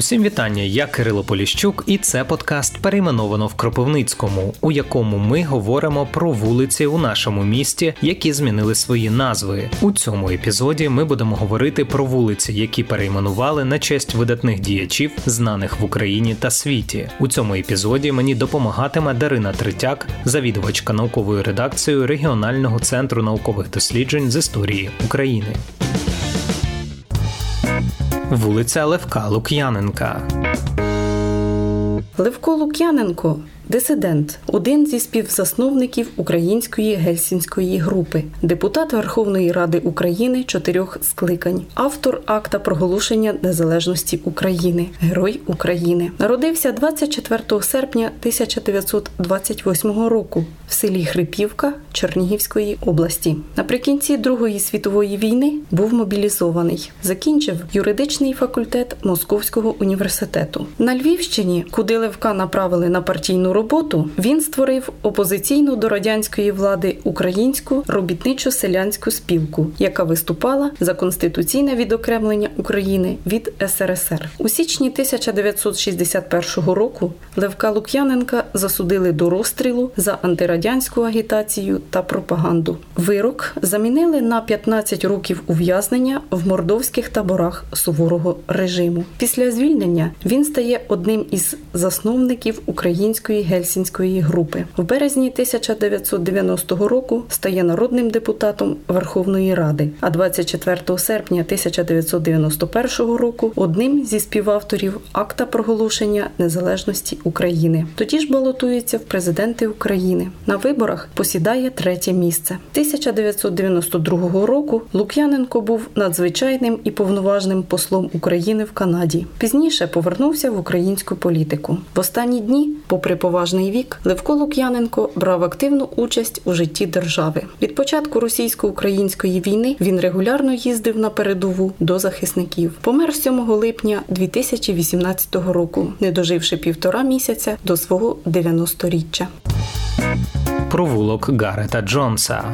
Усім вітання, я Кирило Поліщук, і це подкаст перейменовано в Кропивницькому, у якому ми говоримо про вулиці у нашому місті, які змінили свої назви. У цьому епізоді ми будемо говорити про вулиці, які перейменували на честь видатних діячів, знаних в Україні та світі. У цьому епізоді мені допомагатиме Дарина Третяк, завідувачка науковою редакцією регіонального центру наукових досліджень з історії України. Вулиця Левка Лук'яненка. Левко Лук'яненко Дисидент, один зі співзасновників української гельсінської групи, депутат Верховної Ради України чотирьох скликань, автор акта проголошення незалежності України, Герой України. Народився 24 серпня 1928 року в селі Хрипівка Чернігівської області. Наприкінці Другої світової війни був мобілізований. Закінчив юридичний факультет Московського університету. На Львівщині, куди Левка направили на партійну роботу, він створив опозиційну до радянської влади українську робітничу селянську спілку, яка виступала за конституційне відокремлення України від СРСР. У січні 1961 року Левка Лук'яненка засудили до розстрілу за антирадянську агітацію та пропаганду. Вирок замінили на 15 років ув'язнення в мордовських таборах суворого режиму. Після звільнення він стає одним із засновників української Гельсінської групи. В березні 1990 року стає народним депутатом Верховної Ради, а 24 серпня 1991 року одним зі співавторів акта проголошення незалежності України. Тоді ж балотується в президенти України. На виборах посідає третє місце. 1992 року Лук'яненко був надзвичайним і повноважним послом України в Канаді. Пізніше повернувся в українську політику. В останні дні, попри поважні поважний вік, Левко Лук'яненко брав активну участь у житті держави. Від початку російсько-української війни він регулярно їздив на передову до захисників. Помер 7 липня 2018 року, не доживши півтора місяця до свого 90-річчя. Провулок Гарета Джонса.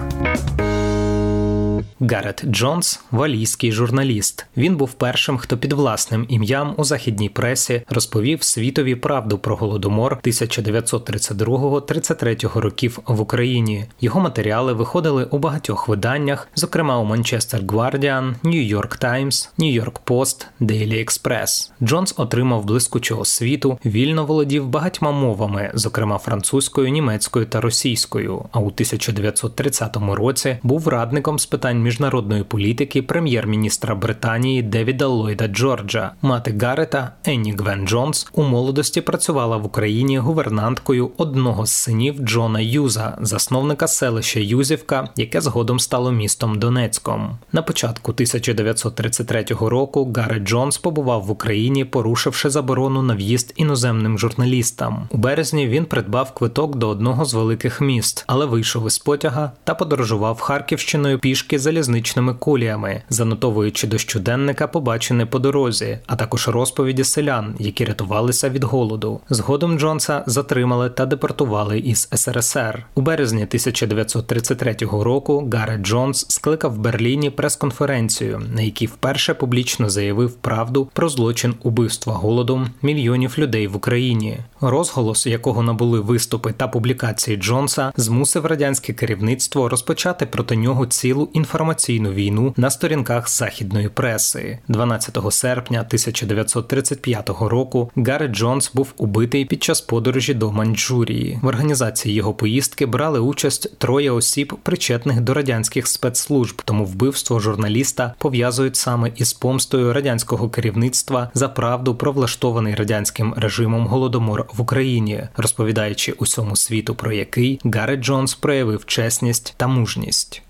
Гарет Джонс валійський журналіст. Він був першим, хто під власним ім'ям у західній пресі розповів світові правду про голодомор 1932-33 років в Україні. Його матеріали виходили у багатьох виданнях, зокрема у Манчестер Гвардіан, Нью-Йорк Таймс, Нью-Йорк Пост, Дейлі Експрес. Джонс отримав блискучу освіту, вільно володів багатьма мовами, зокрема французькою, німецькою та російською. А у 1930 році був радником з питань міжнародної політики прем'єр-міністра Британії Девіда Ллойда Джорджа. Мати Гарета Енні Гвен Джонс у молодості працювала в Україні гувернанткою одного з синів Джона Юза, засновника селища Юзівка, яке згодом стало містом Донецьком. На початку 1933 року Гарет Джонс побував в Україні, порушивши заборону на в'їзд іноземним журналістам. У березні він придбав квиток до одного з великих міст, але вийшов із потяга та подорожував Харківщиною пішки за залізничними коліями, занотовуючи до щоденника побачене по дорозі, а також розповіді селян, які рятувалися від голоду. Згодом Джонса затримали та депортували із СРСР. У березні 1933 року Гарет Джонс скликав в Берліні прес-конференцію, на якій вперше публічно заявив правду про злочин убивства голодом мільйонів людей в Україні. Розголос, якого набули виступи та публікації Джонса, змусив радянське керівництво розпочати проти нього цілу інформацію інформаційну війну на сторінках західної преси. 12 серпня 1935 року Гаррет Джонс був убитий під час подорожі до Маньчжурії. В організації його поїздки брали участь троє осіб, причетних до радянських спецслужб. Тому вбивство журналіста пов'язують саме із помстою радянського керівництва за правду про влаштований радянським режимом голодомор в Україні, розповідаючи усьому світу про який Гаррет Джонс проявив чесність та мужність.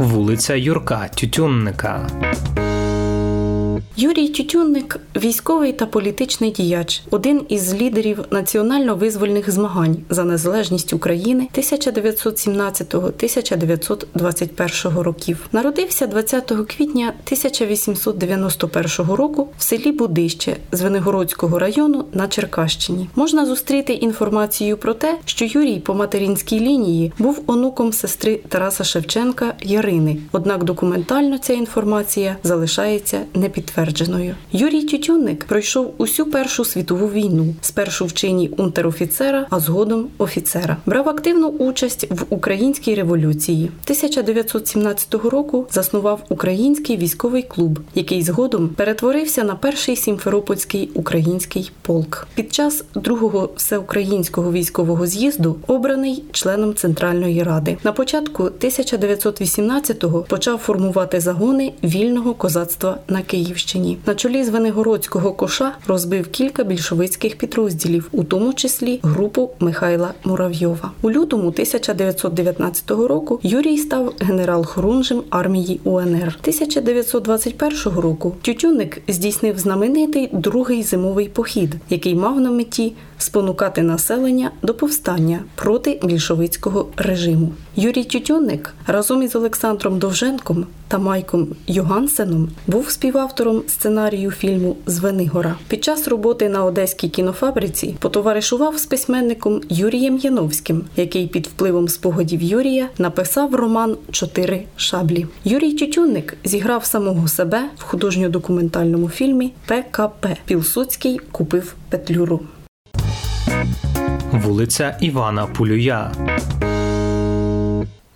Вулиця Юрка Тютюнника. Юрій Тютюнник військовий та політичний діяч, один із лідерів національно-визвольних змагань за незалежність України 1917-1921 років. Народився 20 квітня 1891 року в селі Будище Звенигородського району на Черкащині. Можна зустріти інформацію про те, що Юрій по материнській лінії був онуком сестри Тараса Шевченка Ярини. Однак документально ця інформація залишається непідтвердженою підтвердженою. Юрій Тютюнник пройшов усю Першу світову війну, спершу в чині унтерофіцера, а згодом офіцера. Брав активну участь в українській революції. 1917 року заснував український військовий клуб, який згодом перетворився на перший сімферопольський український полк. Під час другого всеукраїнського військового з'їзду обраний членом Центральної ради. На початку 1918-го почав формувати загони вільного козацтва на Київщині. На чолі з Венегородського коша розбив кілька більшовицьких підрозділів, у тому числі групу Михайла Муравйова. У лютому 1919 року Юрій став генерал-хорунжем армії УНР. 1921 року Тютюник здійснив знаменитий другий зимовий похід, який мав на меті спонукати населення до повстання проти більшовицького режиму. Юрій Тютюнник разом із Олександром Довженком та Майком Йогансеном був співавтором сценарію фільму Звенигора. Під час роботи на одеській кінофабриці потоваришував з письменником Юрієм Яновським, який під впливом спогадів Юрія написав роман Чотири шаблі. Юрій Тютюнник зіграв самого себе в художньо-документальному фільмі ПКП. Пілсуцький купив петлюру. Вулиця Івана Пулюя.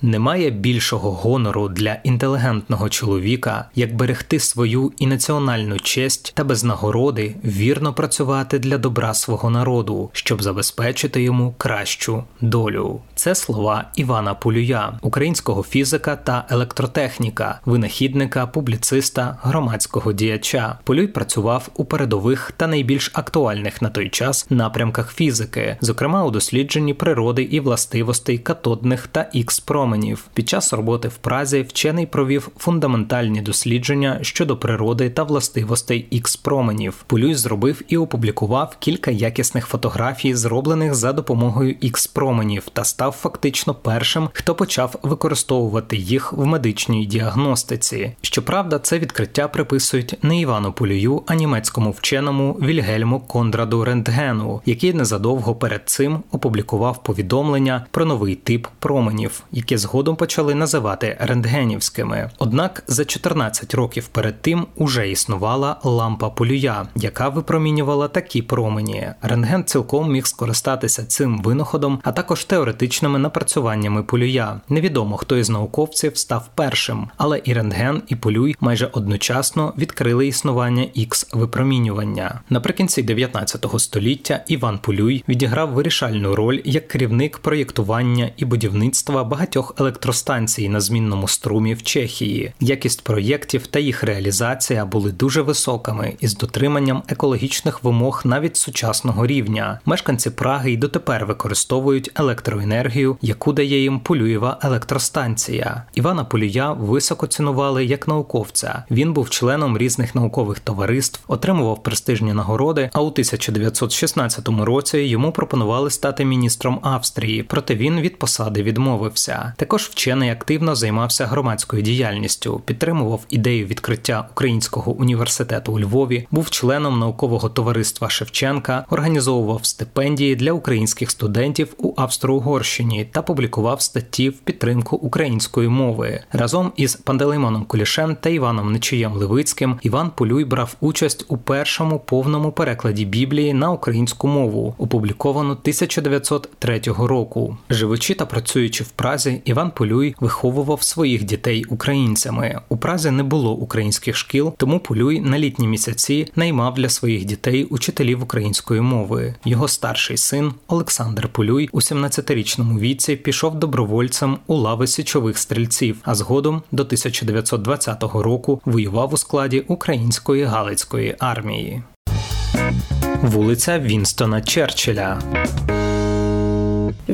Немає більшого гонору для інтелігентного чоловіка, як берегти свою і національну честь та без нагороди вірно працювати для добра свого народу, щоб забезпечити йому кращу долю. Це слова Івана Пулюя, українського фізика та електротехніка, винахідника, публіциста, громадського діяча. Полюй працював у передових та найбільш актуальних на той час напрямках фізики, зокрема у дослідженні природи і властивостей катодних та ікс променів. Під час роботи в Празі вчений провів фундаментальні дослідження щодо природи та властивостей ікс променів. Полюй зробив і опублікував кілька якісних фотографій, зроблених за допомогою ікс променів, та став фактично першим, хто почав використовувати їх в медичній діагностиці. Щоправда, це відкриття приписують не Івану Полюю, а німецькому вченому Вільгельму Кондраду Рентгену, який незадовго перед цим опублікував повідомлення про новий тип променів, які згодом почали називати рентгенівськими. Однак за 14 років перед тим уже існувала лампа полюя, яка випромінювала такі промені. Рентген цілком міг скористатися цим винаходом, а також теоретичними напрацюваннями полюя. Невідомо хто із науковців став першим, але і рентген, і полюй майже одночасно відкрили існування ікс випромінювання. Наприкінці 19 століття Іван Полюй відіграв вирішальну роль як керівник проєктування і будівництва багатьох електростанцій на змінному струмі в Чехії. Якість проєктів та їх реалізація були дуже високими із дотриманням екологічних вимог навіть сучасного рівня. Мешканці Праги й дотепер використовують електроенергію, яку дає їм Полюєва електростанція. Івана Полюя високо цінували як науковця. Він був членом різних наукових товариств, отримував престижні нагороди. А у 1916 році йому пропонували стати міністром Австрії, проте він від посади відмовився. Також вчений активно займався громадською діяльністю, підтримував ідею відкриття українського університету у Львові, був членом наукового товариства Шевченка, організовував стипендії для українських студентів у Австро-Угорщині та публікував статті в підтримку української мови. Разом із Пантелеймоном Кулішем та Іваном Нечиєм Левицьким Іван Полюй брав участь у першому повному перекладі Біблії на українську мову, опубліковано 1903 року. Живучи та працюючи в Празі, Іван Полюй виховував своїх дітей українцями. У Празі не було українських шкіл, тому Полюй на літні місяці наймав для своїх дітей учителів української мови. Його старший син Олександр Полюй у 17-річному віці пішов добровольцем у лави січових стрільців, а згодом до 1920 року воював у складі української галицької армії. Вулиця Вінстона Черчилля.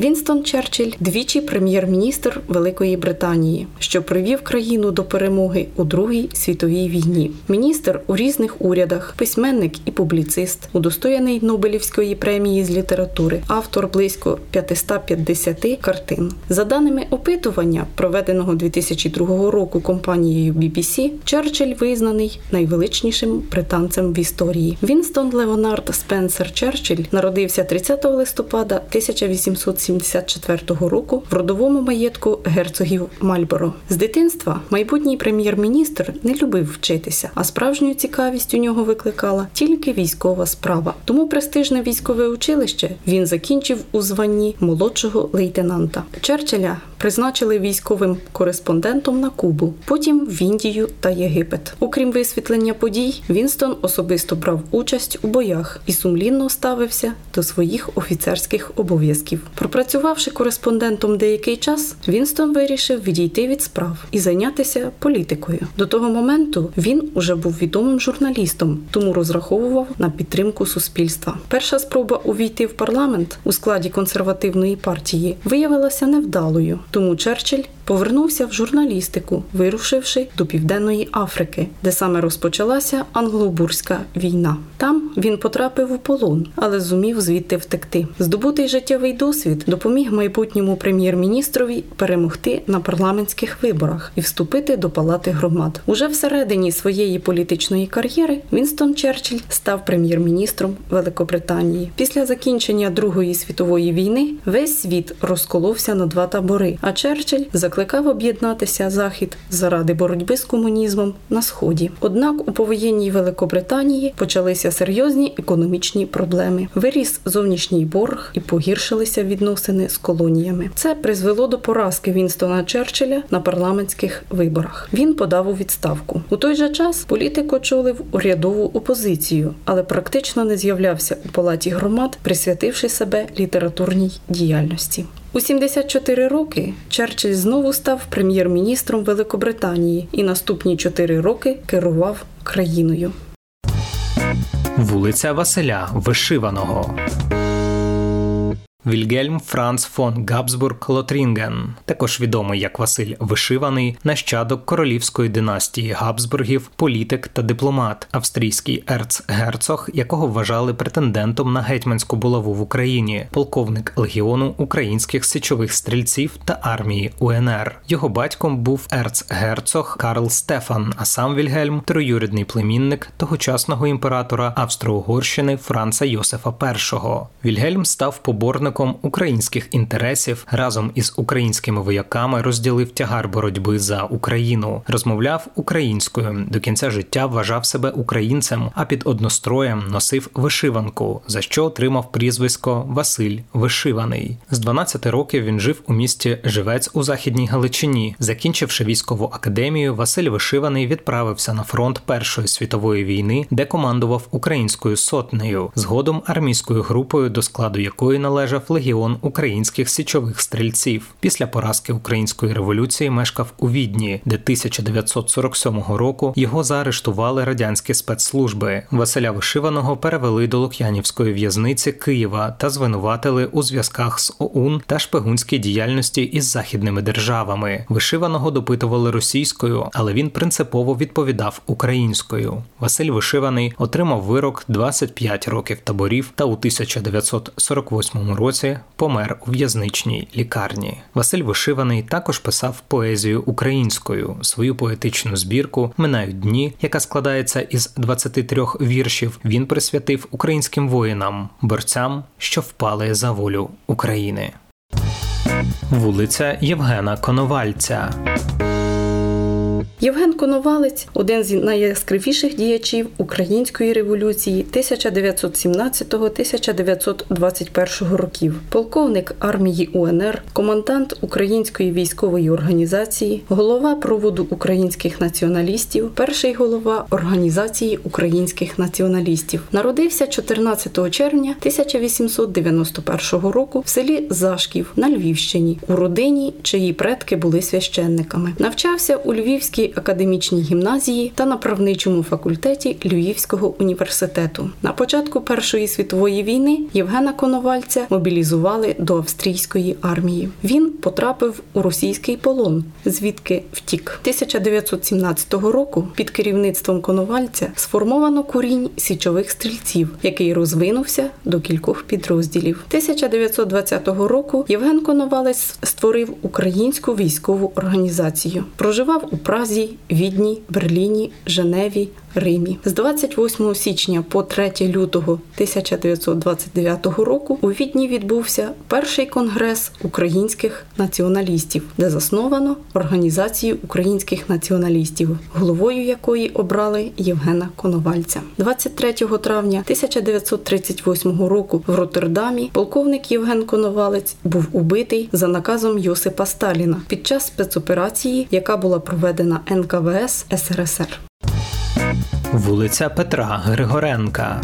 Вінстон Черчилль двічі прем'єр-міністр Великої Британії, що привів країну до перемоги у Другій світовій війні. Міністр у різних урядах, письменник і публіцист, удостоєний Нобелівської премії з літератури, автор близько 550 картин. За даними опитування, проведеного 2002 року компанією BBC, Черчилль визнаний найвеличнішим британцем в історії. Вінстон Леонард Спенсер Черчилль народився 30 листопада 1870 1874 року в родовому маєтку герцогів Мальборо. З дитинства майбутній прем'єр-міністр не любив вчитися, а справжню цікавість у нього викликала тільки військова справа. Тому престижне військове училище він закінчив у званні молодшого лейтенанта. Черчилля призначили військовим кореспондентом на Кубу, потім в Індію та Єгипет. Окрім висвітлення подій, Вінстон особисто брав участь у боях і сумлінно ставився до своїх офіцерських обов'язків. Пропрацювавши кореспондентом деякий час, Вінстон вирішив відійти від справ і зайнятися політикою. До того моменту він уже був відомим журналістом, тому розраховував на підтримку суспільства. Перша спроба увійти в парламент у складі консервативної партії виявилася невдалою. Тому Черчилль повернувся в журналістику, вирушивши до Південної Африки, де саме розпочалася англобурська війна. Там він потрапив у полон, але зумів звідти втекти. Здобутий життєвий досвід допоміг майбутньому прем'єр-міністрові перемогти на парламентських виборах і вступити до палати громад. Уже всередині своєї політичної кар'єри Вінстон Черчилль став прем'єр-міністром Великобританії. Після закінчення Другої світової війни весь світ розколовся на два табори. А Черчилль закликав об'єднатися захід заради боротьби з комунізмом на сході. Однак у повоєнній Великобританії почалися серйозні економічні проблеми. Виріс зовнішній борг і погіршилися відносини з колоніями. Це призвело до поразки Вінстона Черчилля на парламентських виборах. Він подав у відставку. У той же час політик очолив урядову опозицію, але практично не з'являвся у палаті громад, присвятивши себе літературній діяльності. У 74 роки Черчилль знову став прем'єр-міністром Великобританії і наступні 4 роки керував країною. Вулиця Василя Вишиваного. Вільгельм Франц фон Габсбург Лотрінген, також відомий як Василь Вишиваний, нащадок королівської династії Габсбургів, політик та дипломат, австрійський ерцгерцог, якого вважали претендентом на гетьманську булаву в Україні, полковник легіону українських січових стрільців та армії УНР. Його батьком був ерцгерцог Карл Стефан, а сам Вільгельм троюрідний племінник тогочасного імператора Австро-Угорщини Франца Йосифа І. Вільгельм став поборником захисником українських інтересів разом із українськими вояками розділив тягар боротьби за Україну, розмовляв українською до кінця життя вважав себе українцем, а під одностроєм носив вишиванку, за що отримав прізвисько Василь Вишиваний. З 12 років він жив у місті Живець у Західній Галичині. Закінчивши військову академію, Василь Вишиваний відправився на фронт Першої світової війни, де командував українською сотнею, згодом армійською групою, до складу якої належав належав легіон українських січових стрільців. Після поразки української революції мешкав у Відні, де 1947 року його заарештували радянські спецслужби. Василя Вишиваного перевели до Лук'янівської в'язниці Києва та звинуватили у зв'язках з ОУН та шпигунській діяльності із західними державами. Вишиваного допитували російською, але він принципово відповідав українською. Василь Вишиваний отримав вирок 25 років таборів та у 1948 році році помер у в'язничній лікарні. Василь Вишиваний також писав поезію українською. Свою поетичну збірку Минають дні, яка складається із 23 віршів. Він присвятив українським воїнам, борцям, що впали за волю України. Вулиця Євгена Коновальця. Євген Коновалець один з найяскравіших діячів української революції 1917-1921 років, полковник армії УНР, командант Української військової організації, голова проводу українських націоналістів, перший голова організації українських націоналістів. Народився 14 червня 1891 року в селі Зашків на Львівщині у родині, чиї предки були священниками. Навчався у Львівській академічній гімназії та на правничому факультеті Львівського університету. На початку Першої світової війни Євгена Коновальця мобілізували до австрійської армії. Він потрапив у російський полон, звідки втік 1917 року. Під керівництвом Коновальця сформовано курінь січових стрільців, який розвинувся до кількох підрозділів. 1920 року Євген Коновалець створив українську військову організацію. Проживав у Празі. Празі, Відні, Берліні, Женеві, Римі. З 28 січня по 3 лютого 1929 року у Відні відбувся перший конгрес українських націоналістів, де засновано організацію українських націоналістів, головою якої обрали Євгена Коновальця. 23 травня 1938 року в Роттердамі полковник Євген Коновалець був убитий за наказом Йосипа Сталіна під час спецоперації, яка була проведена НКВС СРСР. Вулиця Петра Григоренка.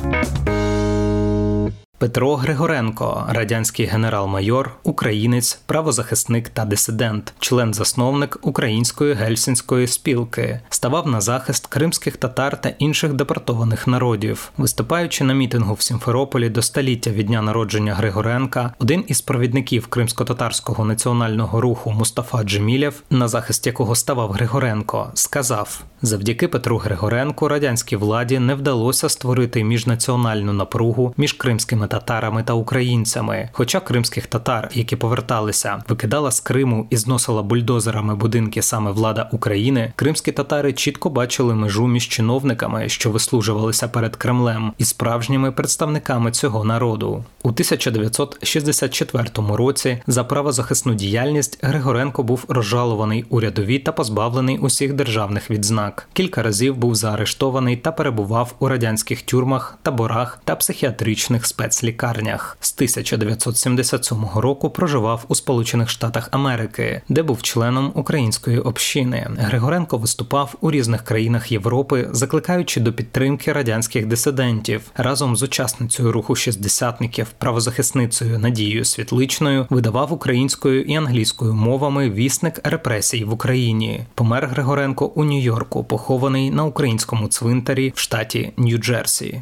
Петро Григоренко, радянський генерал-майор, українець, правозахисник та дисидент, член-засновник Української гельсінської спілки, ставав на захист кримських татар та інших депортованих народів, виступаючи на мітингу в Сімферополі до століття від дня народження Григоренка, один із провідників кримсько-татарського національного руху Мустафа Джемілєв, на захист якого ставав Григоренко, сказав: завдяки Петру Григоренку радянській владі не вдалося створити міжнаціональну напругу між кримськими татарами та українцями. Хоча кримських татар, які поверталися, викидала з Криму і зносила бульдозерами будинки саме влада України, кримські татари чітко бачили межу між чиновниками, що вислужувалися перед Кремлем, і справжніми представниками цього народу. У 1964 році за правозахисну діяльність Григоренко був розжалований у рядові та позбавлений усіх державних відзнак. Кілька разів був заарештований та перебував у радянських тюрмах, таборах та психіатричних спец спецлікарнях. З 1977 року проживав у Сполучених Штатах Америки, де був членом української общини. Григоренко виступав у різних країнах Європи, закликаючи до підтримки радянських дисидентів разом з учасницею руху шістдесятників, правозахисницею Надією Світличною, видавав українською і англійською мовами вісник репресій в Україні. Помер Григоренко у Нью-Йорку, похований на українському цвинтарі в штаті Нью-Джерсі.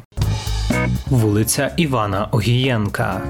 Вулиця Івана Огієнка.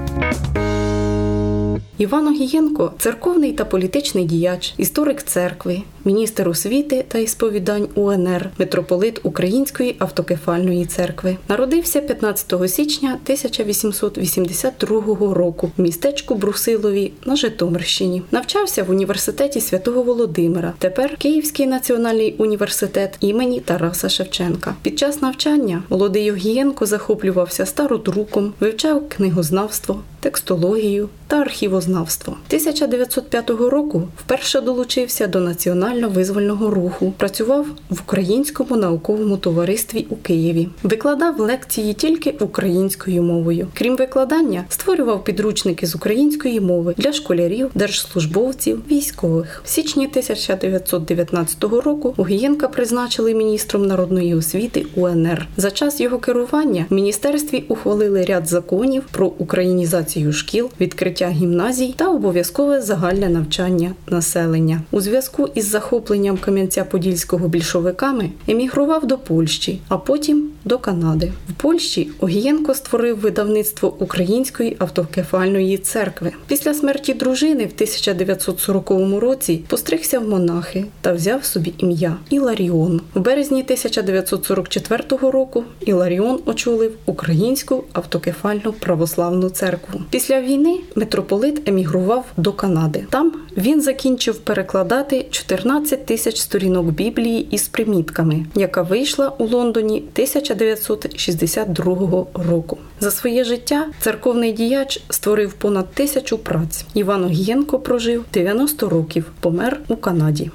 Іван Огієнко церковний та політичний діяч, історик церкви, міністр освіти та ісповідань УНР, митрополит Української автокефальної церкви. Народився 15 січня 1882 року в містечку Брусилові на Житомирщині. Навчався в університеті святого Володимира. Тепер Київський національний університет імені Тараса Шевченка. Під час навчання молодий Огієнко захоплювався стародруком, вивчав книгознавство, текстологію та архівознавство. 1905 року вперше долучився до національно-визвольного руху. Працював в Українському науковому товаристві у Києві. Викладав лекції тільки українською мовою. Крім викладання, створював підручники з української мови для школярів, держслужбовців, військових. В січні 1919 року Огієнка призначили міністром народної освіти УНР. За час його керування в міністерстві ухвалили ряд законів про українізацію шкіл, відкриття гімназій та обов'язкове загальне навчання населення. У зв'язку із захопленням Кам'янця-Подільського більшовиками емігрував до Польщі, а потім до Канади. В Польщі Огієнко створив видавництво Української автокефальної церкви. Після смерті дружини в 1940 році постригся в монахи та взяв собі ім'я Іларіон. В березні 1944 року Іларіон очолив Українську автокефальну православну церкву. Після війни митрополит емігрував до Канади. Там він закінчив перекладати 14 тисяч сторінок Біблії із примітками, яка вийшла у Лондоні 1962 року. За своє життя церковний діяч створив понад тисячу праць. Іван Огієнко прожив 90 років, помер у Канаді.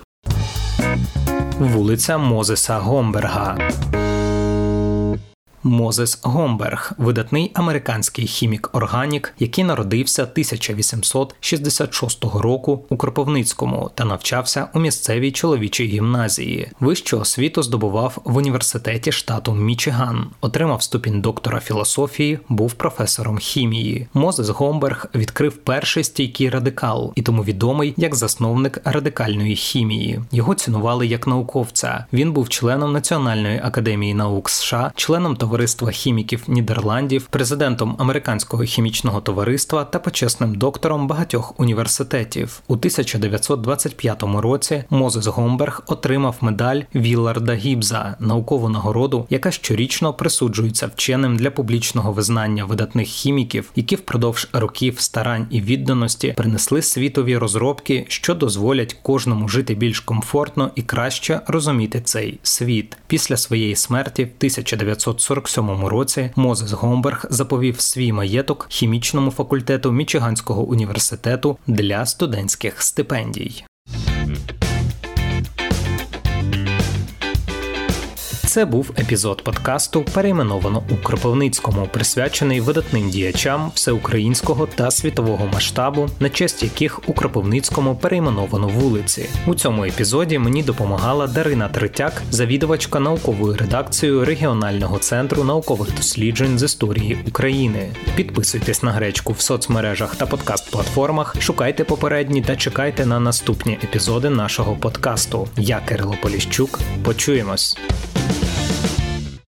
Вулиця Мозеса Гомберга. Мозес Гомберг, видатний американський хімік-органік, який народився 1866 року у Кропивницькому та навчався у місцевій чоловічій гімназії. Вищу освіту здобував в університеті штату Мічиган, отримав ступінь доктора філософії, був професором хімії. Мозес Гомберг відкрив перший стійкий радикал і тому відомий як засновник радикальної хімії. Його цінували як науковця. Він був членом Національної академії наук США, членом товариства товариства хіміків Нідерландів, президентом американського хімічного товариства та почесним доктором багатьох університетів. У 1925 році Мозес Гомберг отримав медаль Вілларда Гібза, наукову нагороду, яка щорічно присуджується вченим для публічного визнання видатних хіміків, які впродовж років старань і відданості принесли світові розробки, що дозволять кожному жити більш комфортно і краще розуміти цей світ. Після своєї смерті в 1947 році Мозес Гомберг заповів свій маєток хімічному факультету Мічиганського університету для студентських стипендій. Це був епізод подкасту, перейменовано у Кропивницькому, присвячений видатним діячам всеукраїнського та світового масштабу, на честь яких у Кропивницькому перейменовано вулиці. У цьому епізоді мені допомагала Дарина Третяк, завідувачка науковою редакцією регіонального центру наукових досліджень з історії України. Підписуйтесь на гречку в соцмережах та подкаст-платформах, шукайте попередні та чекайте на наступні епізоди нашого подкасту. Я Кирило Поліщук. Почуємось.